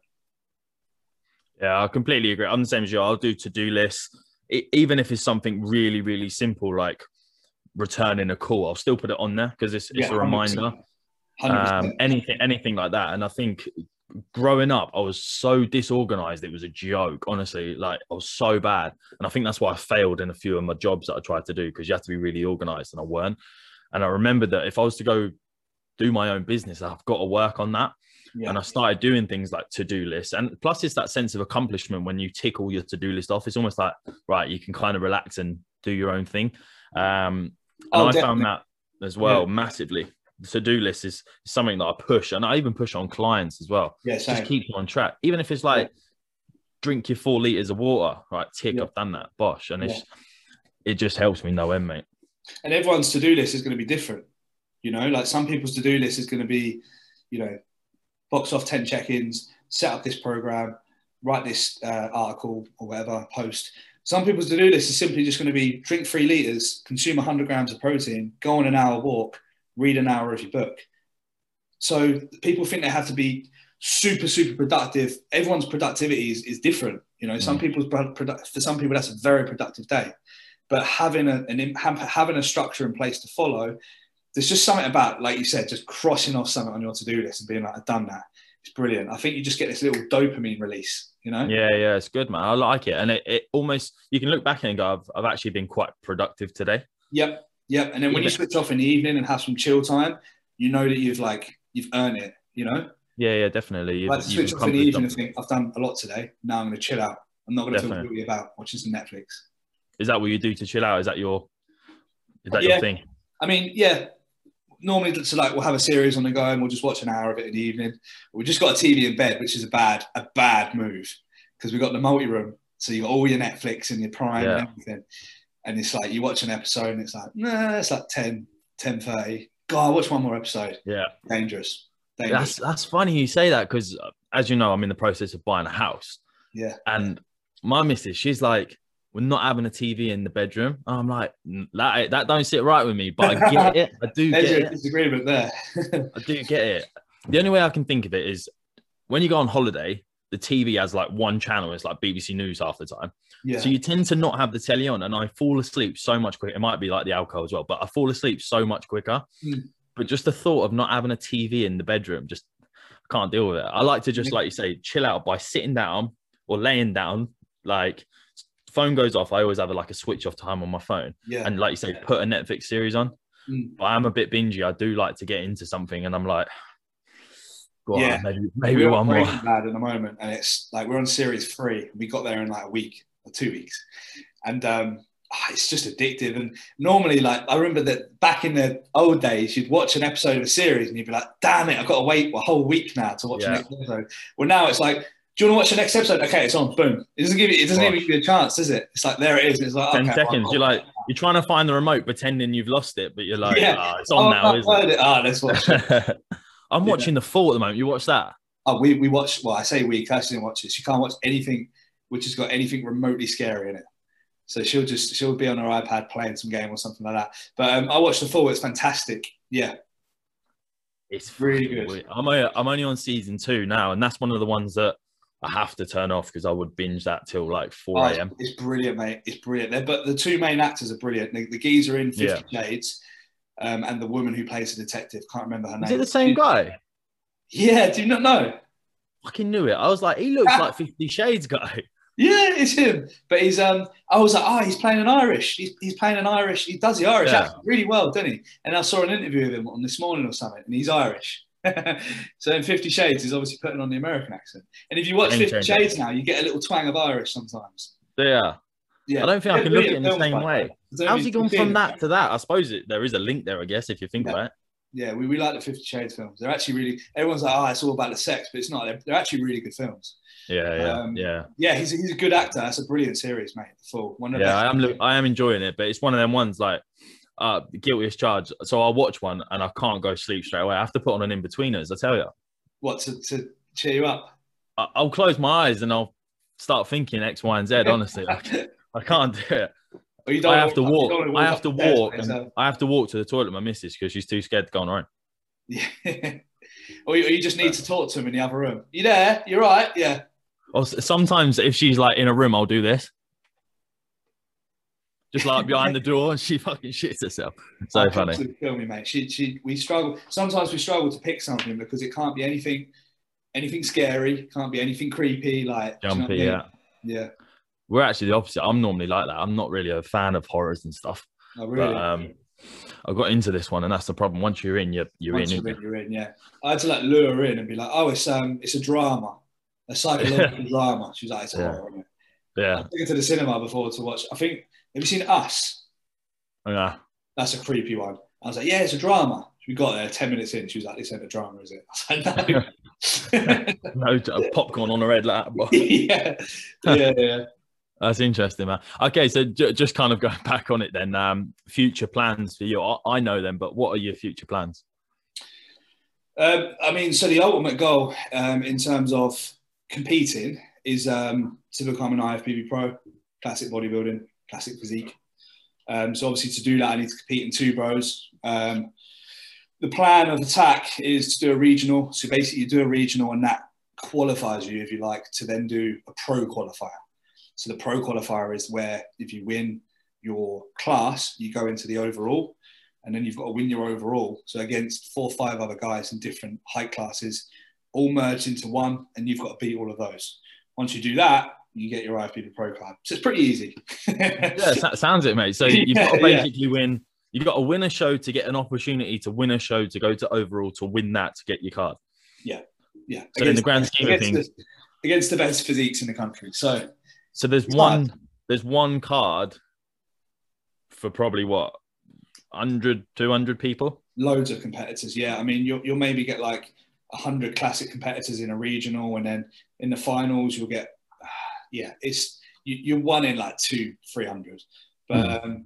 Speaker 1: Yeah, I completely agree. I'm the same as you. I'll do to-do lists, it, even if it's something really, really simple like returning a call. I'll still put it on there because it's, it's yeah, a reminder. 100% um, anything, anything like that. And I think growing up, I was so disorganized. It was a joke, honestly. Like I was so bad, and I think that's why I failed in a few of my jobs that I tried to do because you have to be really organized, and I weren't. And I remember that if I was to go do my own business, I've got to work on that. Yeah. And I started doing things like to do lists. And plus, it's that sense of accomplishment when you tick all your to do list off. It's almost like, right, you can kind of relax and do your own thing. Um, and oh, I definitely. found that as well yeah. massively to-do list is, something that I push, and I even push on clients as well.
Speaker 2: Yeah,
Speaker 1: same. just keep on track, even if it's like drink your four liters of water. Right, tick,
Speaker 2: Yeah.
Speaker 1: I've done that. Bosh, and it's it just helps me no end, mate.
Speaker 2: and everyone's to-do list is going to be different you know like some people's to-do list is going to be you know box off 10 check-ins set up this program write this uh, article or whatever post. Some people's to-do list is simply just going to be drink three liters consume 100 grams of protein go on an hour walk read an hour of your book. So people think they have to be super super productive. Everyone's productivity is, is different you know? Some
Speaker 1: Mm.
Speaker 2: people's produ- produ- for some people that's a very productive day. But having a, an having a structure in place to follow there's just something about like you said just crossing off something on your to-do list and being like i've done that it's brilliant i think you just get this little dopamine release you know
Speaker 1: Yeah, yeah, it's good, man. I like it, and it, it almost you can look back and go, I've, I've actually been quite productive today.
Speaker 2: yep yep and then when you switch off in the evening and have some chill time you know that you've like you've earned it you know
Speaker 1: Yeah, yeah, definitely. You've,
Speaker 2: like to switch off in the evening and think i've done a lot today now i'm going to chill out i'm not going to feel
Speaker 1: Definitely.
Speaker 2: guilty about watching some netflix
Speaker 1: Is that what you do to chill out? Is that your is that
Speaker 2: Yeah.
Speaker 1: your thing?
Speaker 2: I mean, yeah. Normally, it's like we'll have a series on the go and we'll just watch an hour of it in the evening. We just got a TV in bed, which is a bad, a bad move because we've got the multi room. So you've got all your Netflix and your Prime
Speaker 1: Yeah.
Speaker 2: and everything. And it's like you watch an episode and it's like, nah, it's like 10, 10 30. God, watch one more episode.
Speaker 1: Yeah,
Speaker 2: Dangerous.
Speaker 1: that's that's funny you say that because uh, as you know, I'm in the process of buying a house,
Speaker 2: yeah.
Speaker 1: and my missus, she's like, we're not having a TV in the bedroom. And I'm like, that that don't sit right with me, but I get it. I do
Speaker 2: There's
Speaker 1: get it.
Speaker 2: disagreement there.
Speaker 1: I do get it. The only way I can think of it is when you go on holiday, the TV has like one channel. It's like BBC News half the time.
Speaker 2: yeah.
Speaker 1: So you tend to not have the telly on, and I fall asleep so much quicker. It might be like the alcohol as well, but I fall asleep so much quicker.
Speaker 2: Mm.
Speaker 1: But just the thought of not having a TV in the bedroom, just I can't deal with it. I like to just, like you say, chill out by sitting down or laying down. Like phone goes off, I always have a, like a switch off time on my phone,
Speaker 2: yeah.
Speaker 1: and like you say, put a Netflix series on.
Speaker 2: Mm.
Speaker 1: But I'm a bit bingy. I do like to get into something, and I'm like, go on,
Speaker 2: Yeah.
Speaker 1: maybe maybe
Speaker 2: we're
Speaker 1: one more.
Speaker 2: Bad at the moment, and it's like we're on series three. We got there in like a week or two weeks, and um, ah, it's just addictive. And normally, like I remember that back in the old days, you'd watch an episode of a series and you'd be like, "Damn it, I've got to wait a whole week now to watch
Speaker 1: Yeah.
Speaker 2: next episode." Well, now it's like. Do you want to watch the next episode? Okay, it's on. Boom. It doesn't give you. It doesn't even
Speaker 1: Gosh.
Speaker 2: give you a chance, does it? It's like there it is. It's like
Speaker 1: Ten
Speaker 2: okay,
Speaker 1: seconds. You're like you're trying to find the remote, pretending you've lost it, but you're like,
Speaker 2: Yeah.
Speaker 1: ah, it's
Speaker 2: oh,
Speaker 1: on now,
Speaker 2: I've
Speaker 1: isn't
Speaker 2: it. Ah, let's watch?
Speaker 1: I'm
Speaker 2: Yeah.
Speaker 1: watching the fall at the moment. You watch that?
Speaker 2: Oh, we, we watch, well, I say we, Kirsty didn't watch this. She can't watch anything which has got anything remotely scary in it. So she'll just, she'll be on her iPad playing some game or something like that. But um, I watched the Fall, it's fantastic. Yeah.
Speaker 1: It's
Speaker 2: Really good.
Speaker 1: weird. I'm I'm only on season two now, and that's one of the ones that I have to turn off because I would binge that till like 4
Speaker 2: Oh,
Speaker 1: a.m.
Speaker 2: it's brilliant, mate. It's brilliant. But the two main actors are brilliant. The, the geezer in Fifty Shades um, and the woman who plays the detective. Can't remember her name.
Speaker 1: Is it the same guy?
Speaker 2: Yeah, do you not know?
Speaker 1: Fucking knew it. I was like, he looks like Fifty Shades guy.
Speaker 2: Yeah, it's him. But he's um I was like, oh, he's playing an Irish. He's, he's playing an Irish. He does the Irish
Speaker 1: Yeah.
Speaker 2: really well, doesn't he? And I saw an interview of him on this morning or something, and he's Irish. so in Fifty Shades, he's obviously putting on the American accent. And if you watch Fifty. Shades now, you get a little twang of Irish sometimes.
Speaker 1: Yeah.
Speaker 2: Yeah.
Speaker 1: I don't think I can look at it in the same way.
Speaker 2: I don't know
Speaker 1: How's he gone from that to that? I suppose it, there is a link there, I guess, if you think
Speaker 2: Yeah.
Speaker 1: about it.
Speaker 2: Yeah, we, we like the Fifty Shades films. They're actually really. Everyone's like, oh, it's all about the sex, but it's not. They're, they're actually really good films.
Speaker 1: Yeah, yeah,
Speaker 2: Um,
Speaker 1: yeah.
Speaker 2: Yeah, he's, he's a good actor. That's a brilliant series, mate. The Fall one of
Speaker 1: Yeah. I am. I am enjoying it, but it's one of them ones like uh guilty as charged. So I'll watch one and I can't go sleep straight away. I have to put on an Inbetweeners. I tell you,
Speaker 2: What to, to cheer you up?
Speaker 1: I, I'll close my eyes and I'll start thinking X, Y, and Z. Honestly, I, I can't do it.
Speaker 2: Or you don't
Speaker 1: I have to
Speaker 2: you
Speaker 1: walk. I have to walk. I have to walk to the toilet my missus because she's too scared to go on her own.
Speaker 2: Yeah. or, you, or you just need to talk to him in the other room. You there? You're right. Yeah.
Speaker 1: Or sometimes if she's like in a room, I'll do this. Just like behind the door, and she fucking shits herself. So funny.
Speaker 2: Kill me, mate. She, she, we struggle. Sometimes we struggle to pick something because it can't be anything, anything scary. Can't be anything creepy. Like do you know I
Speaker 1: Jumpy,
Speaker 2: mean?
Speaker 1: yeah.
Speaker 2: yeah.
Speaker 1: We're actually the opposite. I'm normally like that. I'm not really a fan of horrors and stuff.
Speaker 2: Oh, really.
Speaker 1: But um, I got into this one, and that's the problem. Once you're in, you're you're
Speaker 2: Once
Speaker 1: in.
Speaker 2: you're in, you're in. Yeah. I had to like lure her in and be like, "Oh, it's um, it's a drama, a psychological drama." She was like, "It's a
Speaker 1: Yeah.
Speaker 2: horror."
Speaker 1: Yeah,
Speaker 2: I took her to the cinema before to watch. I think. Have you seen Us?
Speaker 1: yeah.
Speaker 2: That's a creepy one. I was like, yeah, it's a drama. We got there 10 minutes in. She was like, this ain't a drama, is it? I was like, no.
Speaker 1: no popcorn on a red lap.
Speaker 2: yeah, yeah, yeah.
Speaker 1: That's interesting, man. Okay, so j- just kind of going back on it then. Um, future plans for you. I-, I know them, but what are your future plans?
Speaker 2: Um, I mean, so the ultimate goal um, in terms of competing is um, to become an IFBB pro, classic bodybuilding, classic physique. Um, so obviously to do that, I need to compete in 2Bros. Um, the plan of attack is to do a regional. So basically, you do a regional, and that qualifies you, if you like, to then do a pro qualifier. So the pro qualifier is where if you win your class, you go into the overall, and then you've got to win your overall. So against four or five other guys in different height classes, all merged into one, and you've got to beat all of those. Once you do that, you get your IFBB Pro card. So it's pretty easy.
Speaker 1: yeah, sounds it, mate. So you've got to basically yeah. win. You've got to win a show to get an opportunity to win a show to go to overall to win that to get your card.
Speaker 2: Yeah, yeah.
Speaker 1: So against, in the grand scheme of things,
Speaker 2: the, against the best physiques in the country. So,
Speaker 1: so there's one. Hard. There's one card for probably what 100, 200 people.
Speaker 2: Loads of competitors. Yeah, I mean, you'll, you'll maybe get like 100 classic competitors in a regional, and then in the finals, you'll get yeah, it's you, you're one in like two, three hundred. But mm. um,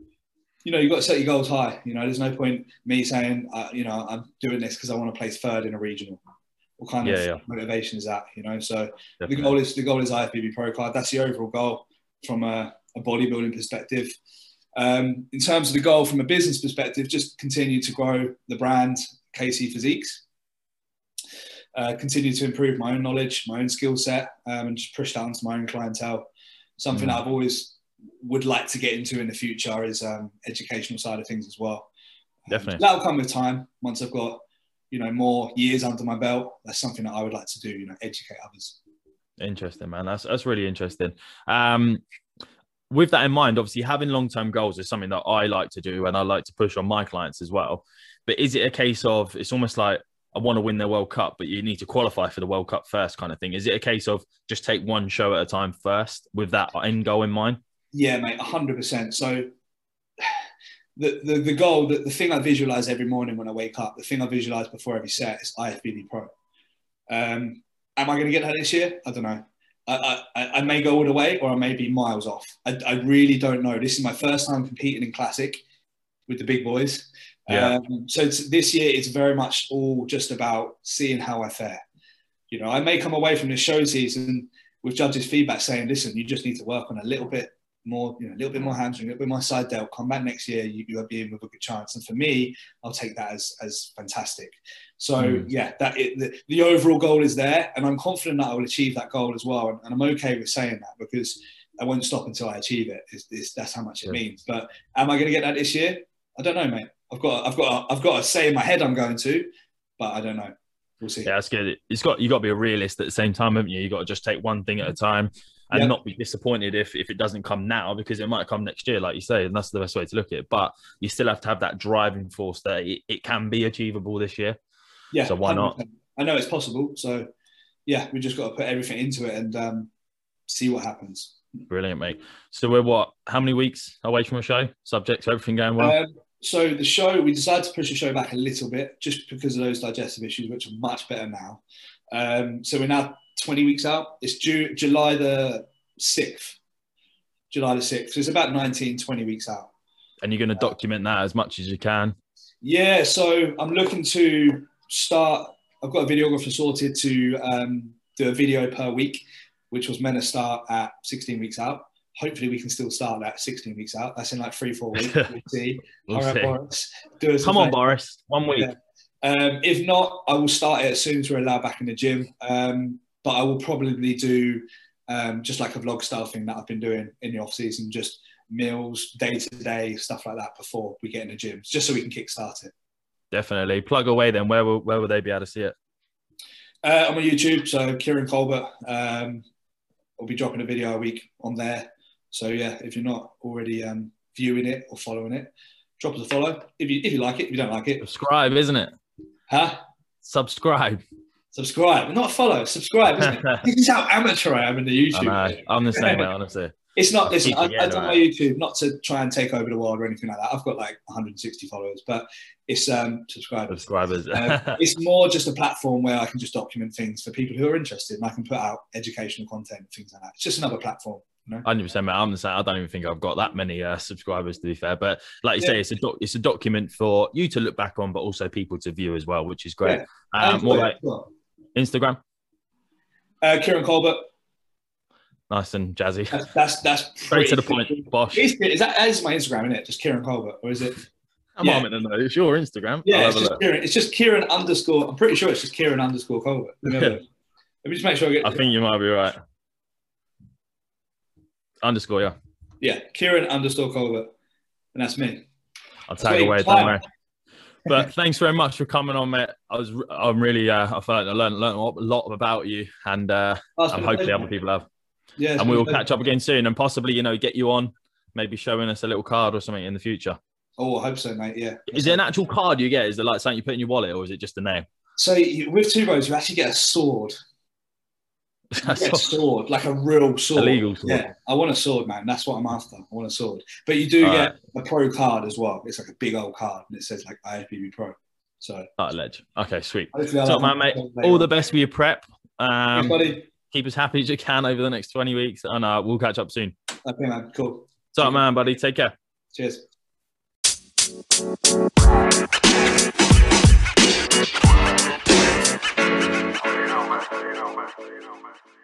Speaker 2: you know, you've got to set your goals high. You know, there's no point me saying, uh, you know, I'm doing this because I want to place third in a regional. What kind yeah, of yeah. motivation is that? You know, so Definitely. the goal is the goal is IFBB Pro card. That's the overall goal from a, a bodybuilding perspective. Um, in terms of the goal from a business perspective, just continue to grow the brand KC Physiques. Uh, continue to improve my own knowledge, my own skill set, um, and just push that onto my own clientele. Something mm. that I've always would like to get into in the future is um, educational side of things as well.
Speaker 1: Um, Definitely,
Speaker 2: that'll come with time. Once I've got you know more years under my belt, that's something that I would like to do. You know, educate others.
Speaker 1: Interesting, man. That's that's really interesting. Um, with that in mind, obviously having long term goals is something that I like to do and I like to push on my clients as well. But is it a case of it's almost like I want to win the World Cup, but you need to qualify for the World Cup first, kind of thing. Is it a case of just take one show at a time first with that end goal in mind?
Speaker 2: Yeah, mate, hundred percent. So the, the the goal, the, the thing I visualize every morning when I wake up, the thing I visualize before every set is IFBB Pro. Um, am I going to get that this year? I don't know. I, I, I, may go all the way or I may be miles off. I, I really don't know. This is my first time competing in Classic with the big boys. Yeah. Um, so this year, it's very much all just about seeing how I fare. You know, I may come away from this show season with judges' feedback saying, "Listen, you just need to work on a little bit more, you know, a little bit more hamstring, a little bit more side delt. Come back next year, you, you'll be in with a good chance." And for me, I'll take that as as fantastic. So mm. yeah, that it, the, the, overall goal is there, and I'm confident that I will achieve that goal as well. And, and I'm okay with saying that because I won't stop until I achieve it. It's, it's, that's how much it yeah. means. But am I going to get that this year? I don't know, mate. I've got, I've got, I've got to say in my head I'm going to, but I don't know. We'll see.
Speaker 1: Yeah, that's good. It's got you got to be a realist at the same time, haven't you? You got to just take one thing at a time and yep. not be disappointed if if it doesn't come now because it might come next year, like you say, and that's the best way to look at it. But you still have to have that driving force that it, it can be achievable this year.
Speaker 2: Yeah.
Speaker 1: So why 100%. not?
Speaker 2: I know it's possible. So yeah, we just got to put everything into it and um, see what happens.
Speaker 1: Brilliant, mate. So we're what? How many weeks away from a show? Subject to everything going well. Um,
Speaker 2: so the show, we decided to push the show back a little bit just because of those digestive issues, which are much better now. Um, so we're now 20 weeks out. It's due July the 6th. July the 6th. So it's about 19, 20 weeks out.
Speaker 1: And you're going to document that as much as you can?
Speaker 2: Yeah. So I'm looking to start, I've got a videographer sorted to um, do a video per week, which was meant to start at 16 weeks out hopefully we can still start that 16 weeks out. That's in like three, four weeks. We'll see.
Speaker 1: we'll see. Boris, Come on, Boris. One week. Yeah.
Speaker 2: Um, if not, I will start it as soon as we're allowed back in the gym. Um, but I will probably do um, just like a vlog style thing that I've been doing in the off season, just meals, day to day, stuff like that before we get in the gym, just so we can kickstart it.
Speaker 1: Definitely. Plug away then. Where will, where will they be able to see it?
Speaker 2: Uh, I'm on YouTube. So Kieran Colbert. Um, I'll be dropping a video a week on there. So yeah, if you're not already um, viewing it or following it, drop us a follow. If you if you like it, if you don't like it,
Speaker 1: subscribe, isn't it?
Speaker 2: Huh?
Speaker 1: Subscribe.
Speaker 2: Subscribe, not follow. Subscribe. Isn't it? this is how amateur I am in the YouTube.
Speaker 1: I am the same, honestly.
Speaker 2: It's not. Listen, I, I done my YouTube not to try and take over the world or anything like that. I've got like 160 followers, but it's um subscribers.
Speaker 1: Subscribers.
Speaker 2: uh, it's more just a platform where I can just document things for people who are interested, and I can put out educational content and things like that. It's just another platform.
Speaker 1: Hundred percent, man. I'm the same. I don't even think I've got that many uh, subscribers, to be fair. But like you yeah. say, it's a doc- it's a document for you to look back on, but also people to view as well, which is great. Yeah. Um, more like Instagram.
Speaker 2: Uh, Kieran Colbert.
Speaker 1: Nice and jazzy.
Speaker 2: That's that's, that's
Speaker 1: straight to the point. Bosh.
Speaker 2: Is, is that, that is my Instagram, isn't it? Just Kieran Colbert, or is it?
Speaker 1: I'm yeah. to know. It's your Instagram.
Speaker 2: Yeah, it's just, Kieran, it's just Kieran underscore. I'm pretty sure it's just Kieran underscore Colbert. Let me, Let me just make sure I get.
Speaker 1: I think you might be right. Underscore, yeah.
Speaker 2: Yeah, Kieran underscore Colbert, and that's me.
Speaker 1: I'll tag away. Don't worry. But thanks very much for coming on, mate. I was, I'm really, uh, I felt like I learned, learned a lot about you, and uh, and hopefully other people have. Yeah, and we will catch up again soon, and possibly, you know, get you on, maybe showing us a little card or something in the future.
Speaker 2: Oh, I hope so, mate. Yeah.
Speaker 1: Is it an actual card you get? Is it like something you put in your wallet, or is it just a name?
Speaker 2: So with 2Bros, you actually get a sword. a sword, like a real sword.
Speaker 1: A legal sword.
Speaker 2: Yeah, I want a sword, man. That's what I'm after. I want a sword. But you do All get right. a pro card as well. It's like a big old card, and it says like IFBB Pro. So.
Speaker 1: Oh, ledge. Okay, sweet. Top man, mate. All the best for your prep. Um, Thanks, keep us happy as you can over the next 20 weeks, and uh, we'll catch up soon.
Speaker 2: Okay, man. Cool.
Speaker 1: Top man, buddy. Take care.
Speaker 2: Cheers. But, you know, but.